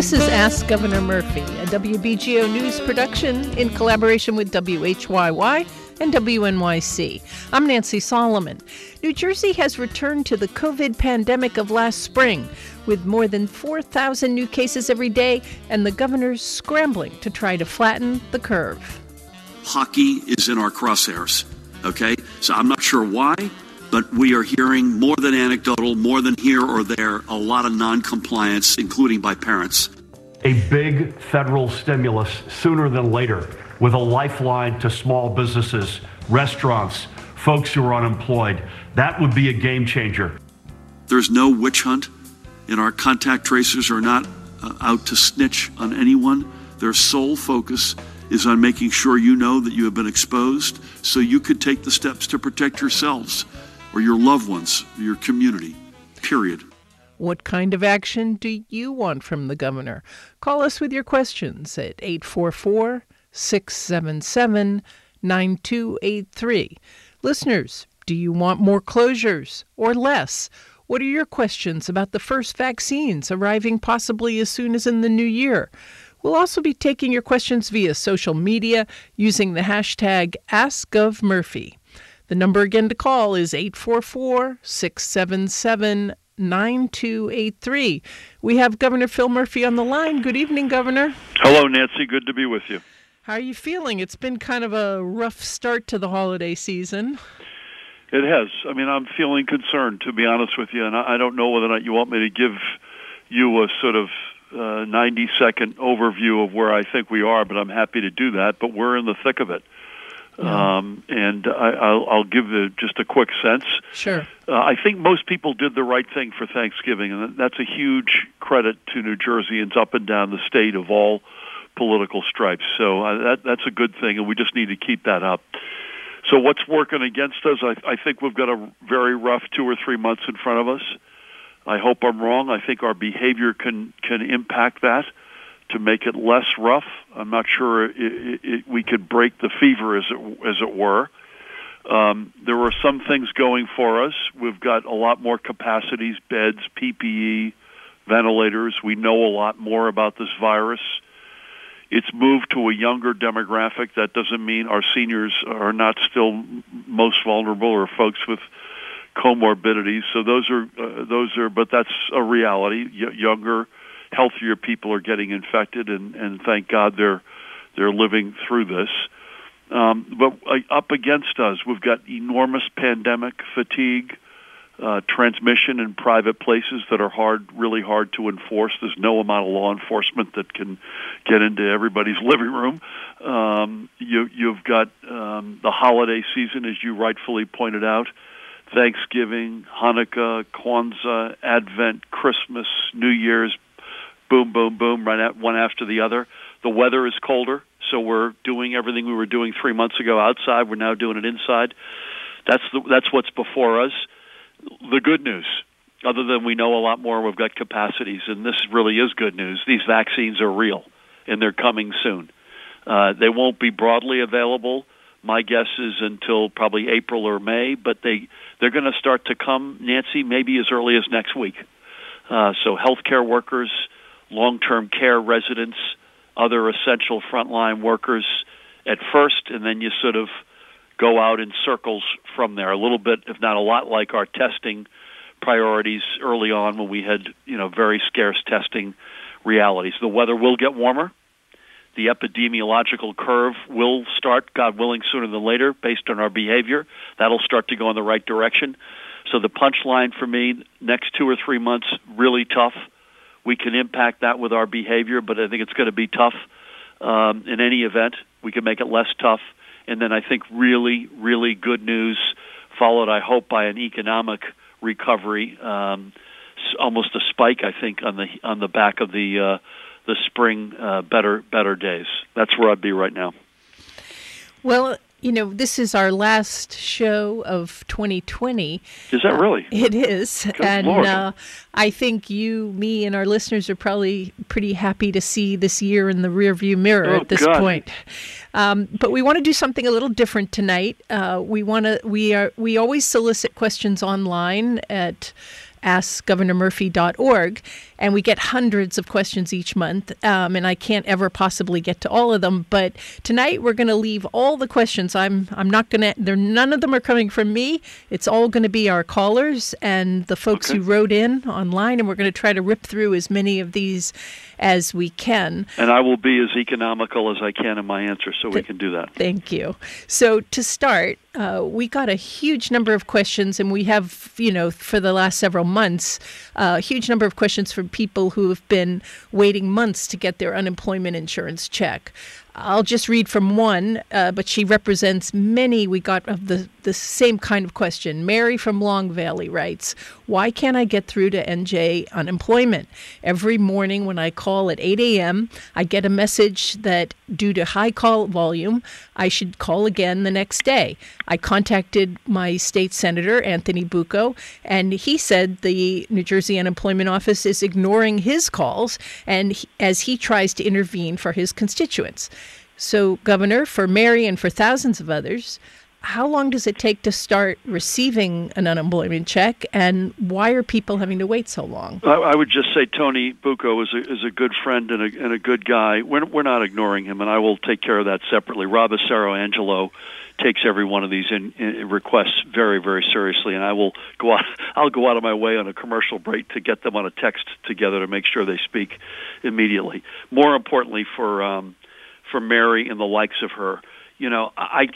This is Ask Governor Murphy, a WBGO news production in collaboration with WHYY and WNYC. I'm Nancy Solomon. New Jersey has returned to the COVID pandemic of last spring with more than 4,000 new cases every day, and the governor's scrambling to try to flatten the curve. Hockey is in our crosshairs, okay? So I'm not sure why, but we are hearing more than anecdotal, more than here or there, a lot of non-compliance, including by parents. A big federal stimulus sooner than later with a lifeline to small businesses, restaurants, folks who are unemployed. That would be a game changer. There's no witch hunt, and our contact tracers are not uh, out to snitch on anyone. Their sole focus is on making sure you know that you have been exposed so you could take the steps to protect yourselves or your loved ones, your community, period. What kind of action do you want from the governor? Call us with your questions at 844 677 9283. Listeners, do you want more closures or less? What are your questions about the first vaccines arriving possibly as soon as in the new year? We'll also be taking your questions via social media using the hashtag AskGovMurphy. The number again to call is 844 677 9283. We have Governor Phil Murphy on the line. Good evening, Governor. Hello, Nancy. Good to be with you. How are you feeling? It's been kind of a rough start to the holiday season. It has. I mean, I'm feeling concerned, to be honest with you, and I don't know whether or not you want me to give you a sort of uh, 90 second overview of where I think we are, but I'm happy to do that. But we're in the thick of it. Um, and I, will I'll give just a quick sense. Sure. Uh, I think most people did the right thing for Thanksgiving, and that's a huge credit to New Jerseyans up and down the state of all political stripes. So uh, that, that's a good thing, and we just need to keep that up. So what's working against us? I, I think we've got a very rough two or three months in front of us. I hope I'm wrong. I think our behavior can can impact that to make it less rough. I'm not sure it, it, it, we could break the fever, as it, as it were. Um, there were some things going for us. We've got a lot more capacities, beds, PPE, ventilators. We know a lot more about this virus. It's moved to a younger demographic. That doesn't mean our seniors are not still most vulnerable or folks with comorbidities. So those are uh, those are, but that's a reality. Y- younger healthier people are getting infected, and, and thank God they're they're living through this. Um, but uh, up against us, we've got enormous pandemic fatigue, uh, transmission in private places that are hard, really hard to enforce. There's no amount of law enforcement that can get into everybody's living room. Um, you, you've got um, the holiday season, as you rightfully pointed out. Thanksgiving, Hanukkah, Kwanzaa, Advent, Christmas, New Year's, boom, boom, boom, right at one after the other. The weather is colder, so we're doing everything we were doing three months ago outside. We're now doing it inside. That's the, that's what's before us. The good news, other than we know a lot more, we've got capacities, and this really is good news. These vaccines are real, and they're coming soon. Uh, they won't be broadly available. My guess is until probably April or May, but they they're going to start to come, Nancy, maybe as early as next week. Uh, so healthcare workers, long-term care residents, other essential frontline workers at first, and then you sort of go out in circles from there. A little bit, if not a lot, like our testing priorities early on when we had you know very scarce testing realities. The weather will get warmer. The epidemiological curve will start, God willing, sooner than later, based on our behavior. That'll start to go in the right direction. So the punchline for me, next two or three months, really tough we can impact that with our behavior, but I think it's going to be tough um, in any event. We can make it less tough. And then I think really, really good news, followed, I hope, by an economic recovery, um, almost a spike, I think, on the on the back of the uh, the spring uh, better better days. That's where I'd be right now. Well, you know, this is our last show of 2020. Is that really? It is. Good and uh, I think you, me, and our listeners are probably pretty happy to see this year in the rearview mirror oh, at this God. point. Um, but we want to do something a little different tonight. Uh, we want to. We are. We always solicit questions online at askgovernormurphy.org, and we get hundreds of questions each month. Um, and I can't ever possibly get to all of them, but tonight we're going to leave all the questions. I'm I'm not going to. There, none of them are coming from me. It's all going to be our callers and the folks Okay. who wrote in online, and we're going to try to rip through as many of these as we can. And I will be as economical as I can in my answer, so we can do that. Thank you. So to start, uh, we got a huge number of questions, and we have, you know, for the last several months, uh, a huge number of questions from people who have been waiting months to get their unemployment insurance check. I'll just read from one, uh, but she represents many we got of the, the same kind of question. Mary from Long Valley writes, Why can't I get through to NJ unemployment? Every morning when I call at 8 a.m., I get a message that due to high call volume, I should call again the next day. I contacted my state senator, Anthony Bucco, and he said the New Jersey Unemployment Office is ignoring his calls and he, as he tries to intervene for his constituents. So, Governor, for Mary and for thousands of others, how long does it take to start receiving an unemployment check, and why are people having to wait so long? I, I would just say Tony Bucco is a, is a good friend and a, and a good guy. We're, we're not ignoring him, and I will take care of that separately. Rob Asaro-Angelo takes every one of these in, in requests very, very seriously, and I will go out. I'll go out of my way on a commercial break to get them on a text together to make sure they speak immediately. More importantly, for um, for Mary and the likes of her, you know, I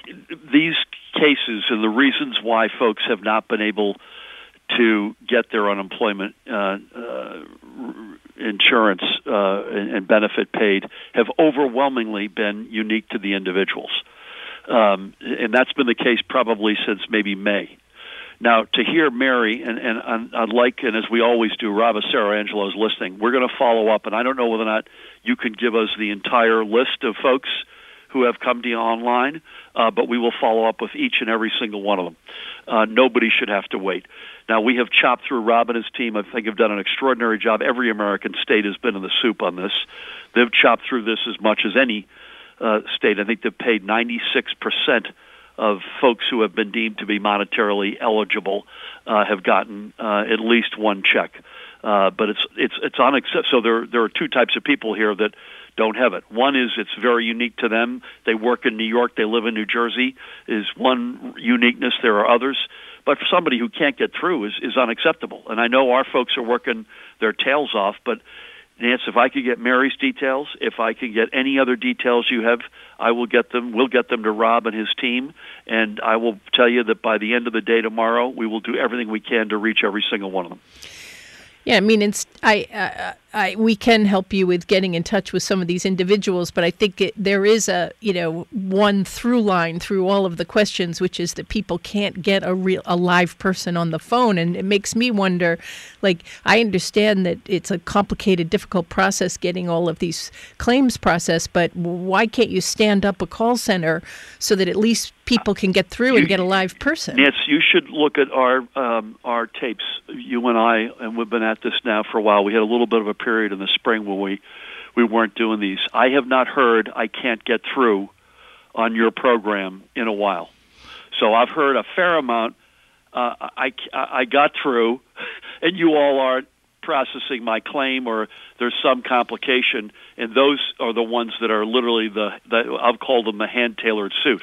these cases and the reasons why folks have not been able to get their unemployment uh, uh, insurance uh, and, and benefit paid have overwhelmingly been unique to the individuals. Um, and that's been the case probably since maybe May. Now, to hear Mary, and, and, and I'd like, and as we always do, Rob Asaro-Angelo is listening. We're going to follow up, and I don't know whether or not you can give us the entire list of folks who have come to you online, uh, but we will follow up with each and every single one of them. Uh, nobody should have to wait. Now, we have chopped through Rob and his team. I think have done an extraordinary job. Every American state has been in the soup on this. They've chopped through this as much as any uh, state. I think they've paid 96% of folks who have been deemed to be monetarily eligible uh, have gotten uh, at least one check. Uh, but it's it's it's unacceptable. So there there are two types of people here that don't have it. One is it's very unique to them. They work in New York. They live in New Jersey. Is one uniqueness. There are others. But for somebody who can't get through is is unacceptable. And I know our folks are working their tails off, but Nance, if I could get Mary's details, if I could get any other details you have, I will get them. We'll get them to Rob and his team, and I will tell you that by the end of the day tomorrow, we will do everything we can to reach every single one of them. Yeah, I mean, it's I, uh, I we can help you with getting in touch with some of these individuals, but I think it, there is a you know one through line through all of the questions, which is that people can't get a real a live person on the phone, and it makes me wonder. Like, I understand that it's a complicated, difficult process getting all of these claims processed, but why can't you stand up a call center so that at least people can get through and get a live person? Yes, you should look at our um, our tapes. You and I, and we've been at this now for a while. We had a little bit of a period in the spring when we we weren't doing these. I have not heard I can't get through on your program in a while. So I've heard a fair amount. Uh, I I got through, and you all aren't processing my claim or there's some complication and those are the ones that are literally the, the I've called them the hand tailored suit.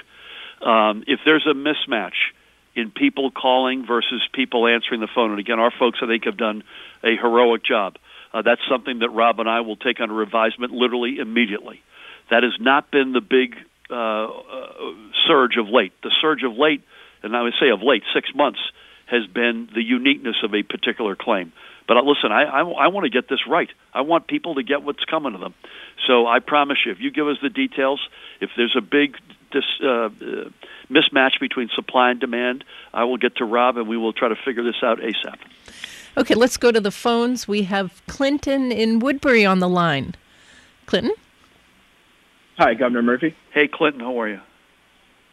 Um, if there's a mismatch in people calling versus people answering the phone, and again, our folks I think have done a heroic job. Uh, that's something that Rob and I will take under advisement literally immediately. That has not been the big uh, uh, surge of late. The surge of late, and I would say of late, six months, has been the uniqueness of a particular claim. But uh, listen, I, I, I want to get this right. I want people to get what's coming to them. So I promise you, if you give us the details, if there's a big dis, uh, uh, mismatch between supply and demand, I will get to Rob and we will try to figure this out ASAP. Okay, let's go to the phones. We have Clinton in Woodbury on the line. Clinton? Hi, Governor Murphy. Hey, Clinton, how are you?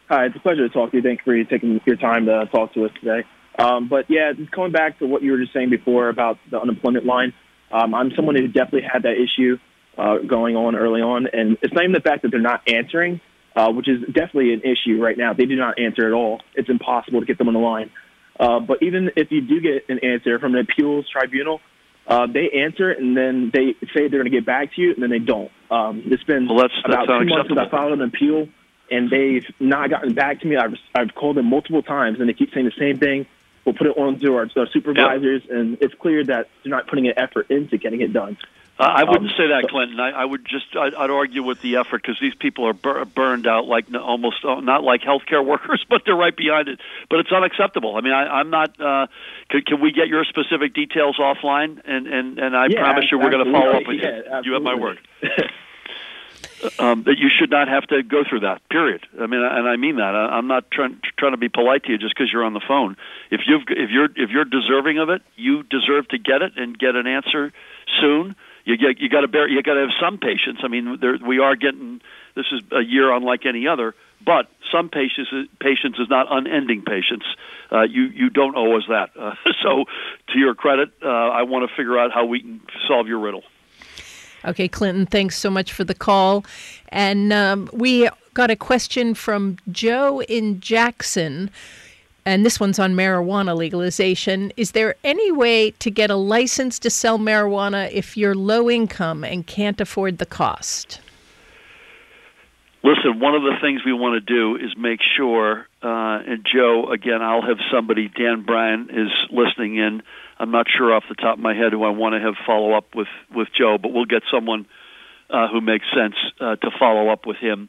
Hi, it's a pleasure to talk to you. Thanks for taking your time to talk to us today. Um, but yeah, just going back to what you were just saying before about the unemployment line, um, I'm someone who definitely had that issue uh, going on early on, and it's not even the fact that they're not answering, uh, which is definitely an issue right now. They do not answer at all. It's impossible to get them on the line. Uh, but even if you do get an answer from an appeals tribunal, uh, they answer and then they say they're going to get back to you, and then they don't. Um, it's been well, that's, about that's two months since I filed an appeal, and they've not gotten back to me. I've, I've called them multiple times, and they keep saying the same thing. We'll put it on to our, our supervisors, yep. and it's clear that they're not putting an effort into getting it done. Uh, I wouldn't um, say that, Clinton. I, I would just I'd, I'd argue with the effort because these people are bur- burned out like almost uh, not like healthcare workers, but they're right behind it. But it's unacceptable. I mean, I, I'm not. Uh, can, can we get your specific details offline? And and and I yeah, promise you, we're going to follow up with yeah, you. You have my word. um, that you should not have to go through that. Period. I mean, and I mean that. I, I'm not trying trying to be polite to you just because you're on the phone. If you've if you're if you're deserving of it, you deserve to get it and get an answer soon you get you got to bear you got to have some patience. I mean, there, we are getting this is a year unlike any other, but some patience patience is not unending patience. Uh, you you don't owe us that. Uh, so, to your credit, uh, I want to figure out how we can solve your riddle. Okay, Clinton, thanks so much for the call. And um, we got a question from Joe in Jackson and this one's on marijuana legalization. Is there any way to get a license to sell marijuana if you're low income and can't afford the cost? Listen, one of the things we want to do is make sure, uh, and Joe, again, I'll have somebody, Dan Bryan is listening in. I'm not sure off the top of my head who I want to have follow up with, with Joe, but we'll get someone uh, who makes sense uh, to follow up with him.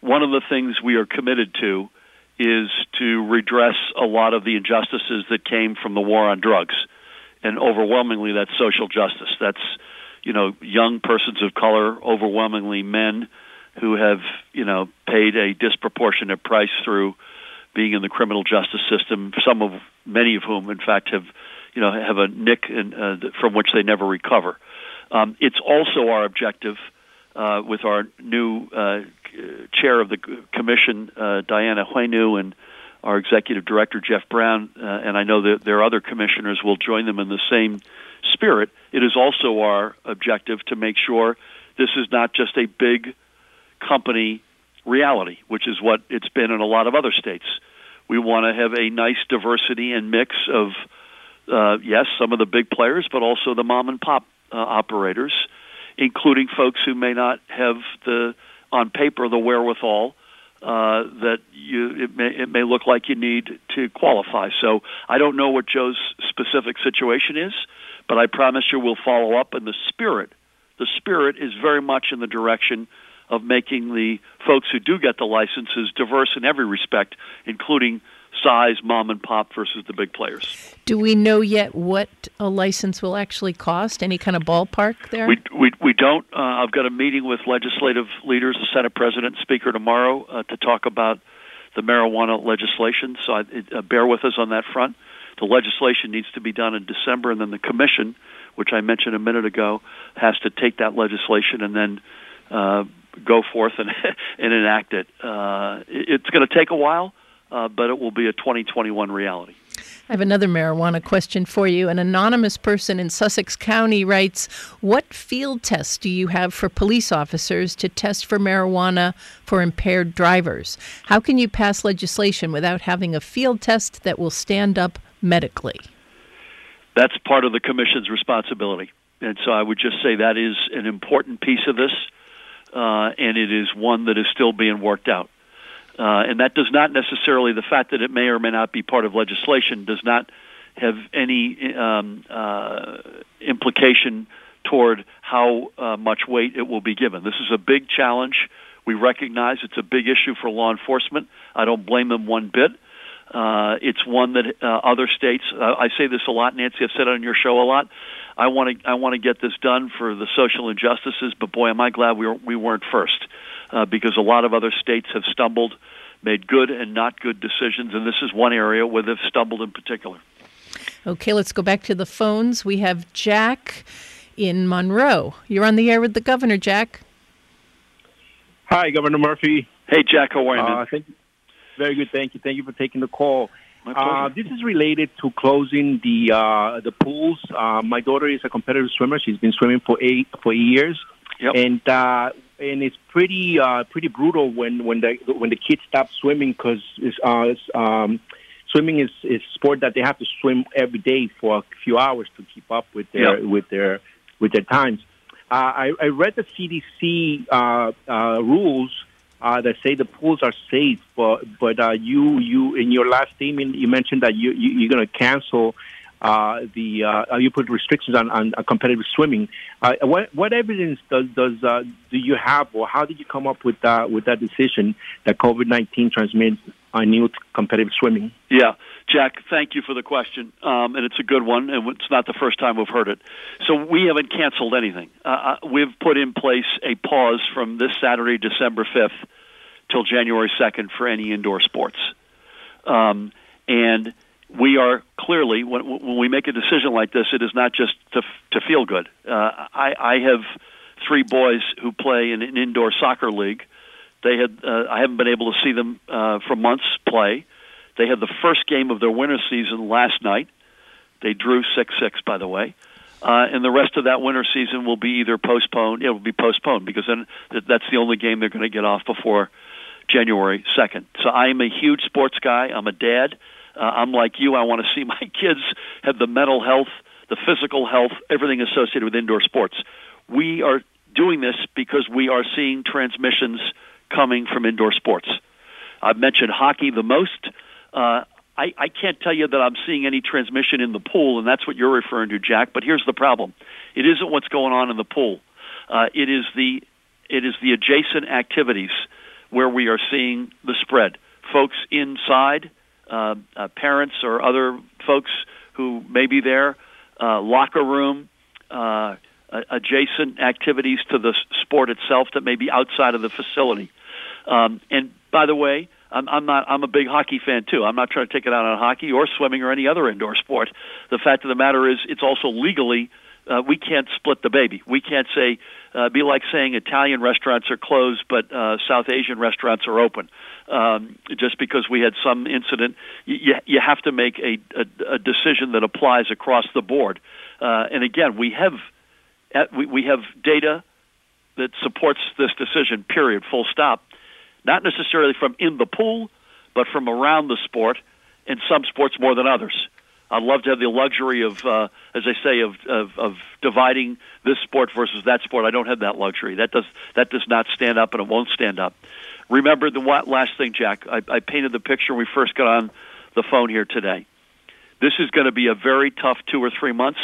One of the things we are committed to is to redress a lot of the injustices that came from the war on drugs. And overwhelmingly, that's social justice. That's, you know, young persons of color, overwhelmingly men who have, you know, paid a disproportionate price through being in the criminal justice system. Some of, many of whom, in fact, have, you know, have a nick in, uh, from which they never recover. Um, it's also our objective uh, with our new uh, chair of the commission, uh, Dianna Houenou, and our executive director, Jeff Brown, uh, and I know that there are other commissioners will join them in the same spirit. It is also our objective to make sure this is not just a big company reality, which is what it's been in a lot of other states. We want to have a nice diversity and mix of, uh, yes, some of the big players, but also the mom and pop uh, operators, including folks who may not have the on paper the wherewithal uh, that you it may it may look like you need to qualify. So I don't know what Joe's specific situation is, but I promise you we'll follow up. And the spirit, the spirit is very much in the direction of making the folks who do get the licenses diverse in every respect, including size mom and pop versus the big players. Do we know yet what a license will actually cost? Any kind of ballpark there? We we, we don't. Uh, I've got a meeting with legislative leaders, the Senate President, Speaker tomorrow uh, to talk about the marijuana legislation. So I, uh, bear with us on that front. The legislation needs to be done in December, and then the commission, which I mentioned a minute ago, has to take that legislation and then. Uh, go forth and and enact it. Uh, it's going to take a while, uh, but it will be a 2021 reality. I have another marijuana question for you. An anonymous person in Sussex County writes What field tests do you have for police officers to test for marijuana for impaired drivers? How can you pass legislation without having a field test that will stand up medically? That's part of the Commission's responsibility. And so I would just say that is an important piece of this, uh, and it is one that is still being worked out. Uh, and that does not necessarily, the fact that it may or may not be part of legislation does not have any um, uh, implication toward how uh, much weight it will be given. This is a big challenge. We recognize it's a big issue for law enforcement. I don't blame them one bit. Uh, it's one that uh, other states. Uh, I say this a lot, Nancy. I've said it on your show a lot. I want to. I want to get this done for the social injustices. But boy, am I glad we were, we weren't first uh, because a lot of other states have stumbled, made good and not good decisions, and this is one area where they've stumbled in particular. Okay, let's go back to the phones. We have Jack in Monroe. You're on the air with the governor, Jack. Hi, Governor Murphy. Hey, Jack. How are you? Uh, thank you. Very good. Thank you. Thank you for taking the call. Uh, this is related to closing the uh, the pools. Uh, my daughter is a competitive swimmer. She's been swimming for eight for years, yep. and uh, and it's pretty uh, pretty brutal when when the when the kids stop swimming because uh, it's, um, swimming is is sport that they have to swim every day for a few hours to keep up with their Yep. with their with their times. Uh, I, I read the CDC uh, uh, rules uh, that say the pools are safe, but but uh, you you in your last statement you mentioned that you, you you're going to cancel uh, the uh, you put restrictions on, on competitive swimming. Uh, what what evidence does does uh, do you have, or how did you come up with that with that decision that COVID nineteen transmits on new competitive swimming? Yeah, Jack, thank you for the question, um, and it's a good one, and it's not the first time we've heard it. So we haven't canceled anything. Uh, uh, we've put in place a pause from this Saturday, December fifth, till January second for any indoor sports, um, and we are clearly when, when we make a decision like this, it is not just to to feel good. Uh, I, I have three boys who play in an indoor soccer league. They had uh, I haven't been able to see them uh, for months play. They had the first game of their winter season last night. They drew six six, by the way. Uh, and the rest of that winter season will be either postponed. It will be postponed because then that's the only game they're going to get off before January second. So I am a huge sports guy. I'm a dad. Uh, I'm like you. I want to see my kids have the mental health, the physical health, everything associated with indoor sports. We are doing this because we are seeing transmissions coming from indoor sports. I've mentioned hockey the most. Uh, I, I can't tell you that I'm seeing any transmission in the pool, and that's what you're referring to, Jack. But here's the problem: it isn't what's going on in the pool. Uh, it is the it is the adjacent activities where we are seeing the spread. Folks inside, uh, uh, parents or other folks who may be there, uh, locker room, uh, adjacent activities to the sport itself that may be outside of the facility. Um, and by the way, I'm, I'm not. I'm a big hockey fan too. I'm not trying to take it out on hockey or swimming or any other indoor sport. The fact of the matter is, it's also legally. Uh, we can't split the baby. We can't say uh, be like saying Italian restaurants are closed, but uh, South Asian restaurants are open. Um, just because we had some incident, you, you have to make a, a, a decision that applies across the board. Uh, and again, we have uh, we, we have data that supports this decision. Period. Full stop. Not necessarily from in the pool, but from around the sport, and some sports more than others. I'd love to have the luxury of, uh, as I say, of, of of dividing this sport versus that sport. I don't have that luxury. That does that does not stand up, and it won't stand up. Remember the last thing, Jack. I, I painted the picture when we first got on the phone here today. This is going to be a very tough two or three months,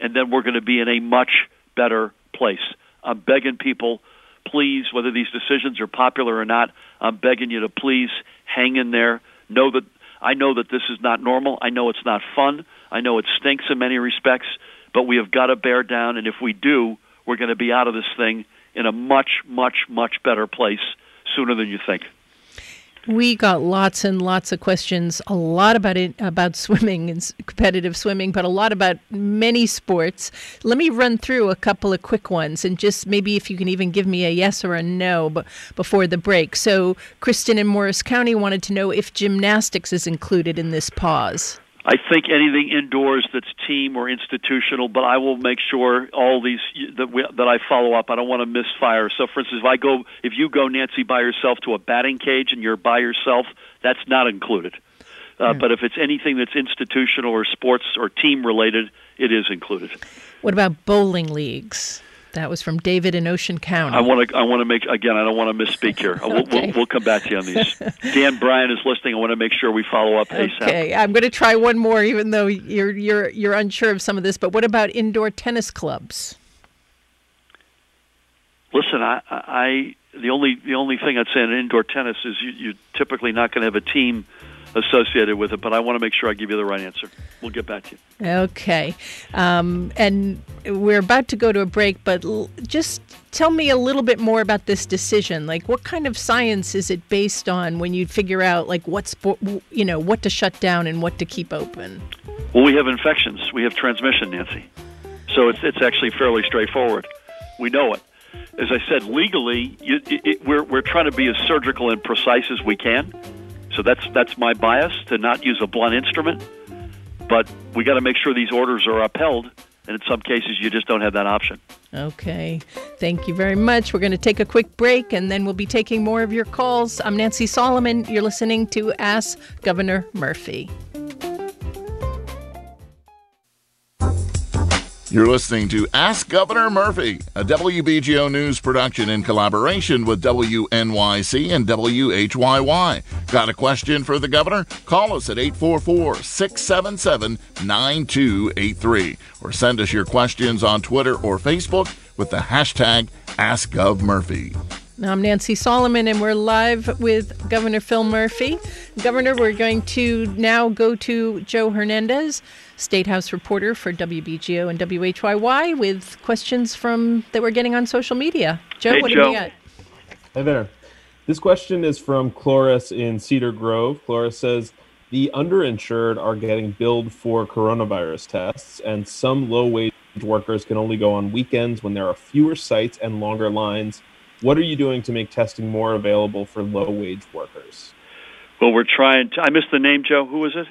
and then we're going to be in a much better place. I'm begging people, please, whether these decisions are popular or not, I'm begging you to please hang in there. Know that I know that this is not normal. I know it's not fun. I know it stinks in many respects, but we have got to bear down. And if we do, we're going to be out of this thing in a much, much, much better place sooner than you think. We got lots and lots of questions, a lot about it, about swimming and competitive swimming, but a lot about many sports. Let me run through a couple of quick ones and just maybe if you can even give me a yes or a no b- before the break. So, Kristen in Morris County wanted to know if gymnastics is included in this pause. I think anything indoors that's team or institutional, but I will make sure all these that we, that I follow up. I don't want to misfire. So, for instance, if I go, if you go, Nancy, by yourself to a batting cage and you're by yourself, that's not included. Uh, But if it's anything that's institutional or sports or team related, it is included. What about bowling leagues? That was from David in Ocean County. I want to. I want to make again. I don't want to misspeak here. Uh, we'll, Okay. we'll, we'll come back to you on these. Dan Bryan is listening. I want to make sure we follow up ASAP. Okay, I'm going to try one more, even though you're you're you're unsure of some of this. But what about indoor tennis clubs? Listen, I, I the only the only thing I'd say in indoor tennis is you, you're typically not going to have a team associated with it. But I want to make sure I give you the right answer. We'll get back to you. Okay, um, and we're about to go to a break, but l- just tell me a little bit more about this decision. Like, what kind of science is it based on when you figure out like what's you know what to shut down and what to keep open? Well, we have infections. We have transmission, Nancy. So it's it's actually fairly straightforward. We know it. As I said, legally, you, it, it, we're we're trying to be as surgical and precise as we can. So that's that's my bias to not use a blunt instrument. But we got to make sure these orders are upheld, and in some cases, you just don't have that option. Okay. Thank you very much. We're going to take a quick break and then we'll be taking more of your calls. I'm Nancy Solomon. You're listening to Ask Governor Murphy. You're listening to Ask Governor Murphy, a WBGO News production in collaboration with WNYC and WHYY. Got a question for the governor? Call us at 844 677 9283 or send us your questions on Twitter or Facebook with the hashtag AskGovMurphy. I'm Nancy Solomon, and we're live with Governor Phil Murphy. Governor, we're going to now go to Joe Hernandez, State House reporter for WBGO and WHYY, with questions from that we're getting on social media. Joe, hey, what Joe. do we got? Hey there. This question is from Cloris in Cedar Grove. Cloris says the underinsured are getting billed for coronavirus tests, and some low wage workers can only go on weekends when there are fewer sites and longer lines. What are you doing to make testing more available for low wage workers? Well, we're trying to. I missed the name, Joe. Who was it?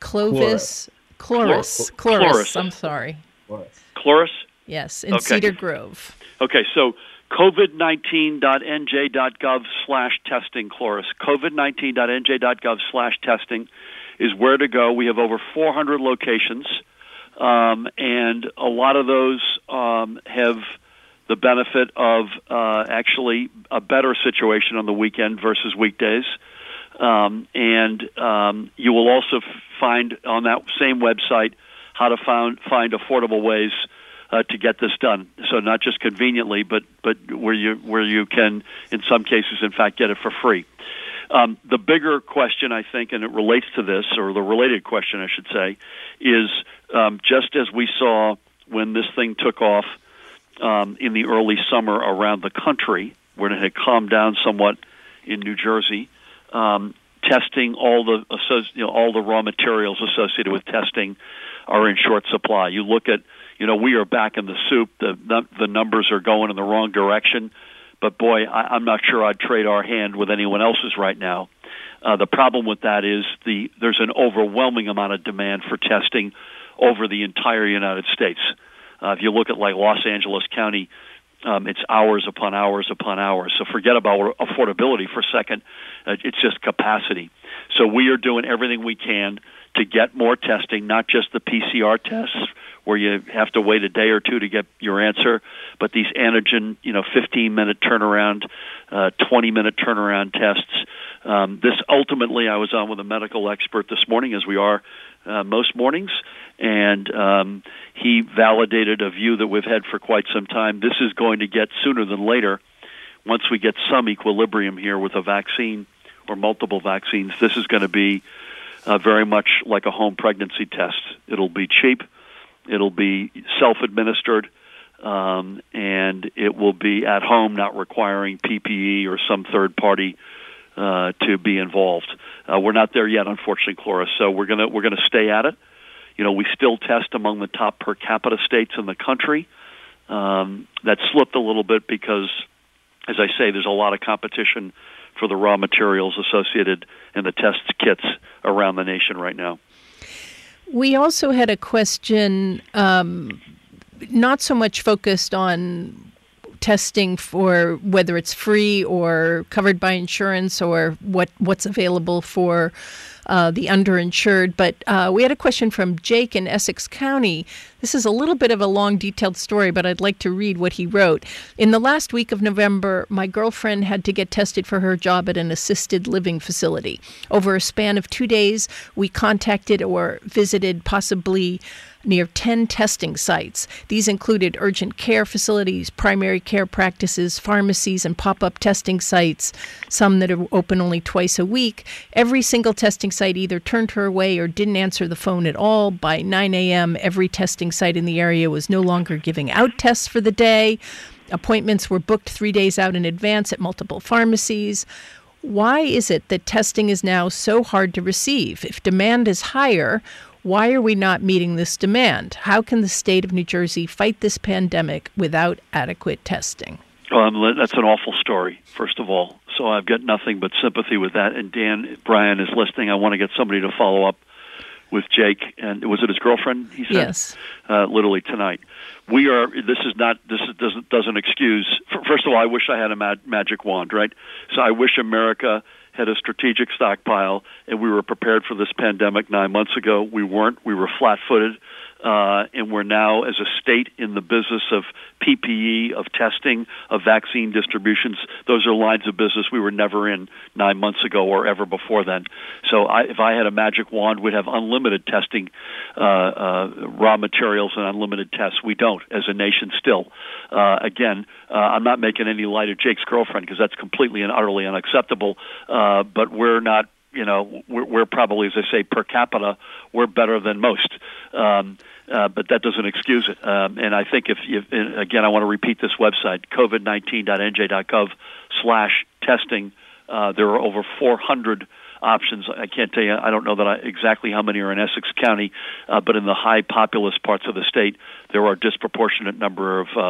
Clovis, Chloris, Chlor- Chloris. Chloris. I'm sorry. Cloris. Chloris? Yes, in Okay. Cedar Grove. Okay, so covid19.nj.gov slash testing, Chloris. covid19.nj.gov slash testing is where to go. We have over 400 locations, um, and a lot of those um, have the benefit of uh, actually a better situation on the weekend versus weekdays. Um, and um, you will also find on that same website how to find affordable ways uh, to get this done. So not just conveniently, but but where you where you can, in some cases, in fact, get it for free. Um, the bigger question, I think, and it relates to this, or the related question, I should say, is um, just as we saw when this thing took off um, in the early summer around the country, when it had calmed down somewhat in New Jersey. Um, testing all the you know, all the raw materials associated with testing are in short supply. You look at you know we are back in the soup. The the- numbers are going in the wrong direction, but boy, I, I'm not sure I'd trade our hand with anyone else's right now. Uh, the problem with that is the there's an overwhelming amount of demand for testing over the entire United States. Uh, if you look at like Los Angeles County, um, it's hours upon hours upon hours. So forget about affordability for a second. Uh, it's just capacity. So we are doing everything we can to get more testing, not just the PCR tests where you have to wait a day or two to get your answer, but these antigen, you know, 15 minute turnaround, uh, 20 minute turnaround tests. Um, this ultimately, I was on with a medical expert this morning, as we are uh, most mornings, and um, he validated a view that we've had for quite some time. This is going to get sooner than later. Once we get some equilibrium here with a vaccine or multiple vaccines, this is going to be uh, very much like a home pregnancy test. It'll be cheap, it'll be self administered, um, and it will be at home, not requiring PPE or some third party uh, to be involved. Uh, we're not there yet, unfortunately, Cloris. So we're gonna we're gonna stay at it. You know, we still test among the top per capita states in the country. Um, that slipped a little bit because, as I say, there's a lot of competition for the raw materials associated in the test kits around the nation right now. We also had a question, um, not so much focused on testing for whether it's free or covered by insurance or what what's available for uh, the underinsured. But uh, we had a question from Jake in Essex County. This is a little bit of a long, detailed story, but I'd like to read what he wrote. In the last week of November, my girlfriend had to get tested for her job at an assisted living facility. Over a span of two days, we contacted or visited possibly near 10 testing sites. These included urgent care facilities, primary care practices, pharmacies, and pop up testing sites, some that are open only twice a week. Every single testing site either turned her away or didn't answer the phone at all. By 9 a.m., every testing site in the area was no longer giving out tests for the day. Appointments were booked three days out in advance at multiple pharmacies. Why is it that testing is now so hard to receive? If demand is higher, why are we not meeting this demand? How can the state of New Jersey fight this pandemic without adequate testing? Um, that's an awful story, first of all. So I've got nothing but sympathy with that. And Dan Bryan is listening. I want to get somebody to follow up with Jake, and was it his girlfriend? He said, Yes. uh, literally tonight. We are. This is not. This is, doesn't doesn't excuse. First of all, I wish I had a mag- magic wand, right? So I wish America had a strategic stockpile, and we were prepared for this pandemic nine months ago. We weren't. We were flat-footed, uh, and we're now, as a state, in the business of PPE, of testing, of vaccine distributions. Those are lines of business we were never in nine months ago or ever before then. So, I, if I had a magic wand, we'd have unlimited testing, uh, uh, raw materials, and unlimited tests. We don't, as a nation, still. Uh, again, uh, I'm not making any light of Jake's girlfriend because that's completely and utterly unacceptable. Uh, but we're not you know, we're, we're probably, as I say, per capita, we're better than most. Um, uh, but that doesn't excuse it. Um, and I think if, and again, I want to repeat this website, covid19.nj.gov slash testing. Uh, there are over 400 options. I can't tell you. I don't know that I, exactly how many are in Essex County, uh, but in the high populous parts of the state, there are a disproportionate number of uh,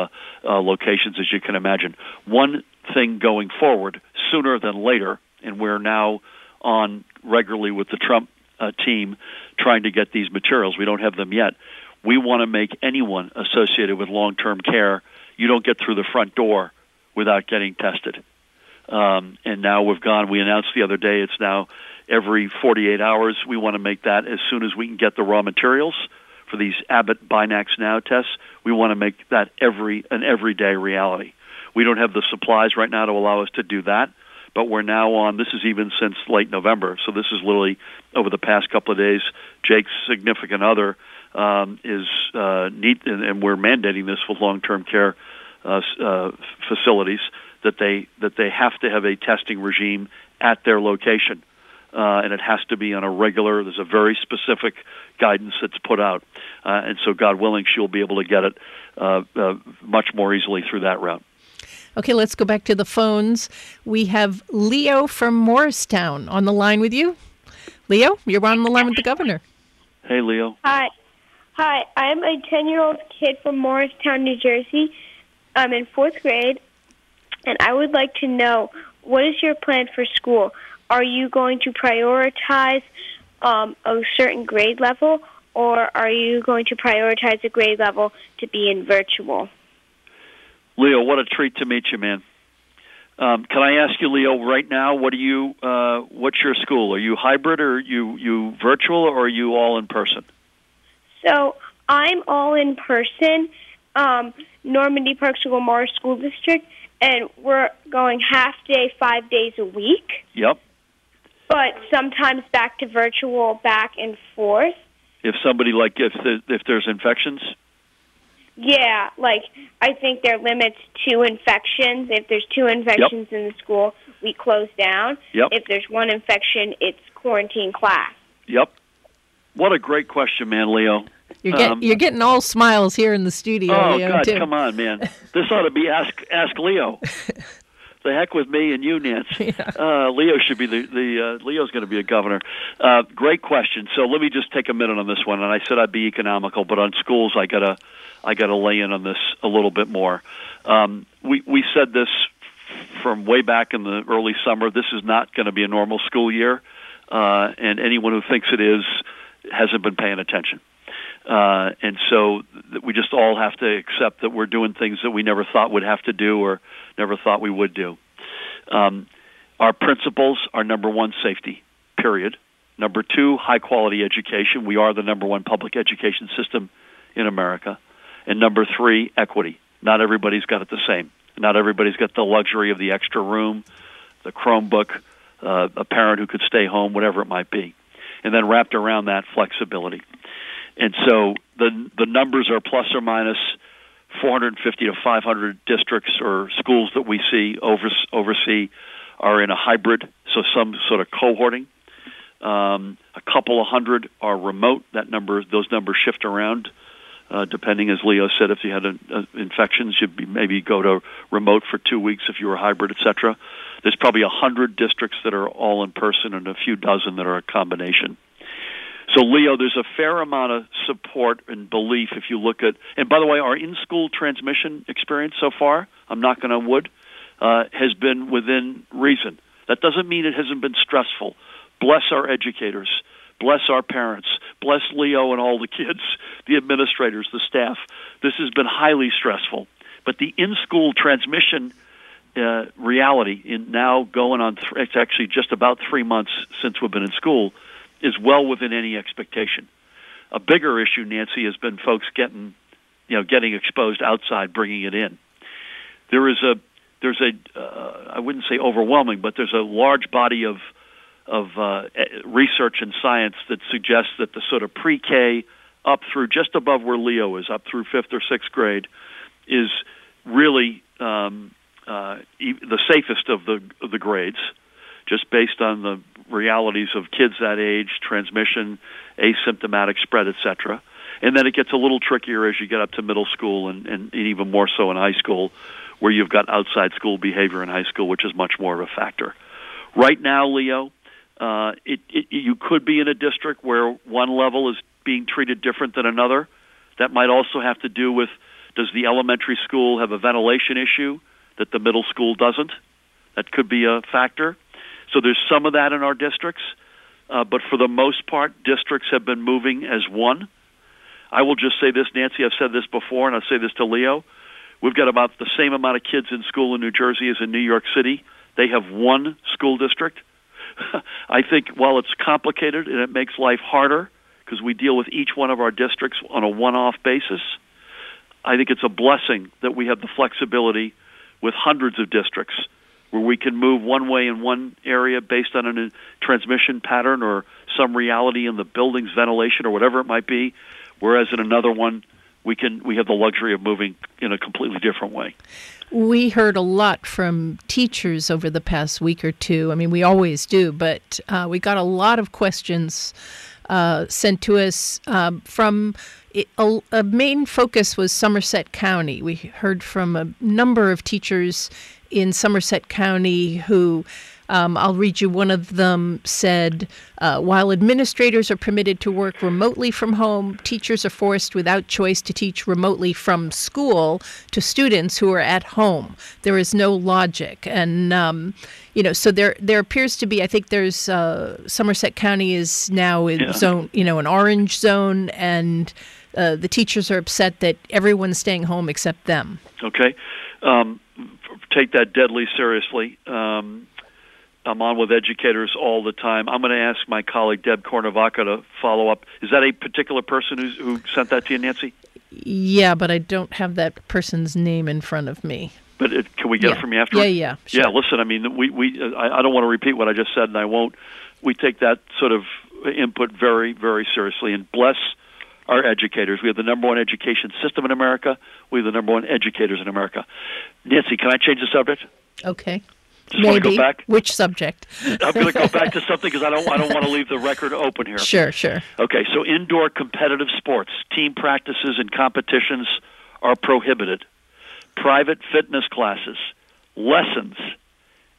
uh, locations, as you can imagine. One thing going forward, sooner than later, and we're now on regularly with the Trump uh, team trying to get these materials. We don't have them yet. We want to make anyone associated with long-term care. You don't get through the front door without getting tested. Um, and now we've gone. We announced the other day it's now every 48 hours. We want to make that as soon as we can get the raw materials for these Abbott BinaxNOW tests. We want to make that every an everyday reality. We don't have the supplies right now to allow us to do that, but we're now on. This is even since late November, so this is literally over the past couple of days. Jake's significant other um, is uh, need, and, and we're mandating this with long-term care uh, uh, facilities that they that they have to have a testing regime at their location, uh, and it has to be on a regular. There's a very specific guidance that's put out, uh, and so God willing, she'll be able to get it uh, uh, much more easily through that route. Okay, let's go back to the phones. We have Leo from Morristown on the line with you. Leo, you're on the line with the governor. Hey, Leo. Hi. Hi, I'm a 10 year old kid from Morristown, New Jersey. I'm in fourth grade, and I would like to know what is your plan for school? Are you going to prioritize um, a certain grade level, or are you going to prioritize a grade level to be in virtual? Leo, what a treat to meet you, man. Um, can I ask you, Leo, right now, what are you? Uh, what's your school? Are you hybrid, or are you you virtual, or are you all in person? So I'm all in person, um, Normandy Park School Morris School District, and we're going half day, five days a week. Yep. But sometimes back to virtual, back and forth. If somebody like if the, if there's infections, Yeah, like I think there are limits to infections. If there's two infections in the school, we close down. Yep. If there's one infection, it's quarantine class. Yep. What a great question, man, Leo. You're, get, Um, you're getting all smiles here in the studio, Oh Leo, God, too. come on, man. This ought to be ask ask Leo. the heck with me and you, Nance. Uh, Leo should be the the uh, Leo's going to be a governor. Uh, great question. So let me just take a minute on this one. And I said I'd be economical, but on schools, I gotta I gotta lay in on this a little bit more. Um, we we said this from way back in the early summer. This is not going to be a normal school year, uh, and anyone who thinks it is hasn't been paying attention. Uh, and so th- we just all have to accept that we're doing things that we never thought would have to do or never thought we would do. Um, our principles are number one, safety, period. Number two, high quality education. We are the number one public education system in America. And number three, equity. Not everybody's got it the same. Not everybody's got the luxury of the extra room, the Chromebook, uh, a parent who could stay home, whatever it might be. And then wrapped around that, flexibility. And so the the numbers are plus or minus 450 to 500 districts or schools that we see over, oversee are in a hybrid, so some sort of cohorting. Um, a couple of hundred are remote. That number, those numbers shift around uh, depending, as Leo said, if you had a, a infections, you'd be, maybe go to remote for two weeks if you were hybrid, etc. There's probably a hundred districts that are all in person and a few dozen that are a combination. So, Leo, there's a fair amount of support and belief if you look at, and by the way, our in school transmission experience so far, I'm knocking on wood, uh, has been within reason. That doesn't mean it hasn't been stressful. Bless our educators, bless our parents, bless Leo and all the kids, the administrators, the staff. This has been highly stressful. But the in-school transmission uh, reality in now going on, th- it's actually just about three months since we've been in school, is well within any expectation. A bigger issue, Nancy, has been folks getting, you know, getting exposed outside, bringing it in. There is a, there's a, uh, I wouldn't say overwhelming, but there's a large body of of uh, research and science that suggests that the sort of pre-K up through just above where Leo is, up through fifth or sixth grade, is really um, uh, the safest of the of the grades, just based on the realities of kids that age, transmission, asymptomatic spread, etc. And then it gets a little trickier as you get up to middle school and, and, even more so in high school, where you've got outside school behavior in high school, which is much more of a factor. Right now, Leo, uh, it, it, you could be in a district where one level is being treated different than another. That might also have to do with does the elementary school have a ventilation issue that the middle school doesn't? That could be a factor. So there's some of that in our districts, uh, but for the most part, districts have been moving as one. I will just say this, Nancy. I've said this before, and I'll say this to Leo. We've got about the same amount of kids in school in New Jersey as in New York City. They have one school district. I think while it's complicated and it makes life harder because we deal with each one of our districts on a one-off basis, I think it's a blessing that we have the flexibility with hundreds of districts where we can move one way in one area based on a transmission pattern or some reality in the building's ventilation or whatever it might be, whereas in another one we can we have the luxury of moving in a completely different way. We heard a lot from teachers over the past week or two. I mean, we always do, but uh, we got a lot of questions uh, sent to us um, from a, a, main focus was Somerset County. We heard from a number of teachers in Somerset County who um, I'll read you one of them said, uh, while administrators are permitted to work remotely from home, teachers are forced without choice to teach remotely from school to students who are at home. There is no logic. And, um, you know, so there there appears to be, I think there's, uh, Somerset County is now in yeah. zone, you know, an orange zone, and uh, the teachers are upset that everyone's staying home except them. Okay. Um, take that deadly seriously. Um, I'm on with educators all the time. I'm going to ask my colleague Deb Cornavaca to follow up. Is that a particular person who's, who sent that to you, Nancy? Yeah, but I don't have that person's name in front of me. But it, can we get yeah. it from you after? Yeah, yeah, sure. yeah. Listen, I mean, we we I, I don't want to repeat what I just said, and I won't. We take that sort of input very very seriously, and bless our educators. We have the number one education system in America. We have the number one educators in America. Nancy, can I change the subject? Okay. Just want to go back. Which subject? I'm going to go back to something because I don't I don't want to leave the record open here. Sure, sure. Okay, so indoor competitive sports, team practices and competitions are prohibited. Private fitness classes, lessons,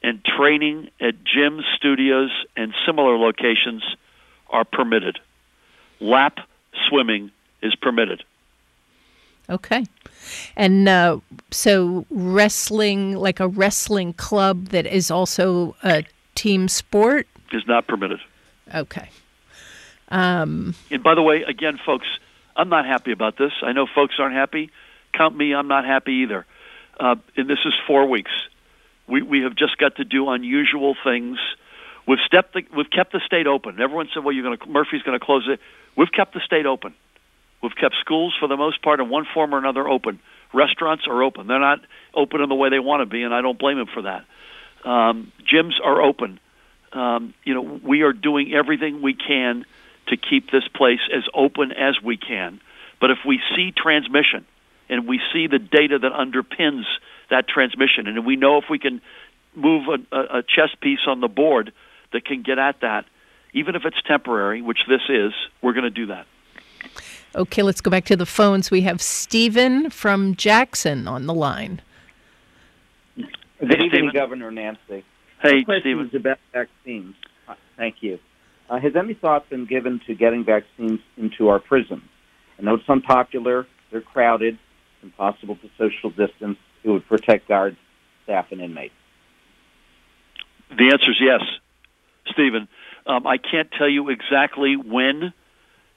and training at gyms, studios, and similar locations are permitted. Lap swimming is permitted. Okay. And uh, so wrestling, like a wrestling club that is also a team sport, is not permitted. Okay. Um, and by the way, again, folks, I'm not happy about this. I know folks aren't happy. Count me, I'm not happy either. Uh, and this is four weeks. We we have just got to do unusual things. We've stepped the, we've kept the state open. Everyone said, "Well, you're to Murphy's going to close it." We've kept the state open. We've kept schools for the most part in one form or another open. Restaurants are open. They're not open in the way they want to be, and I don't blame them for that. Um, gyms are open. Um, you know, we are doing everything we can to keep this place as open as we can. But if we see transmission and we see the data that underpins that transmission, and we know if we can move a, a chess piece on the board that can get at that, even if it's temporary, which this is, we're going to do that. Okay, let's go back to the phones. We have Stephen from Jackson on the line. Good evening, Governor Nancy. Hey, My Stephen. is about vaccines. Uh, thank you. Uh, has any thought been given to getting vaccines into our prisons? I know it's unpopular, they're crowded, impossible to social distance. It would protect guards, staff, and inmates. The answer is yes, Stephen. Um, I can't tell you exactly when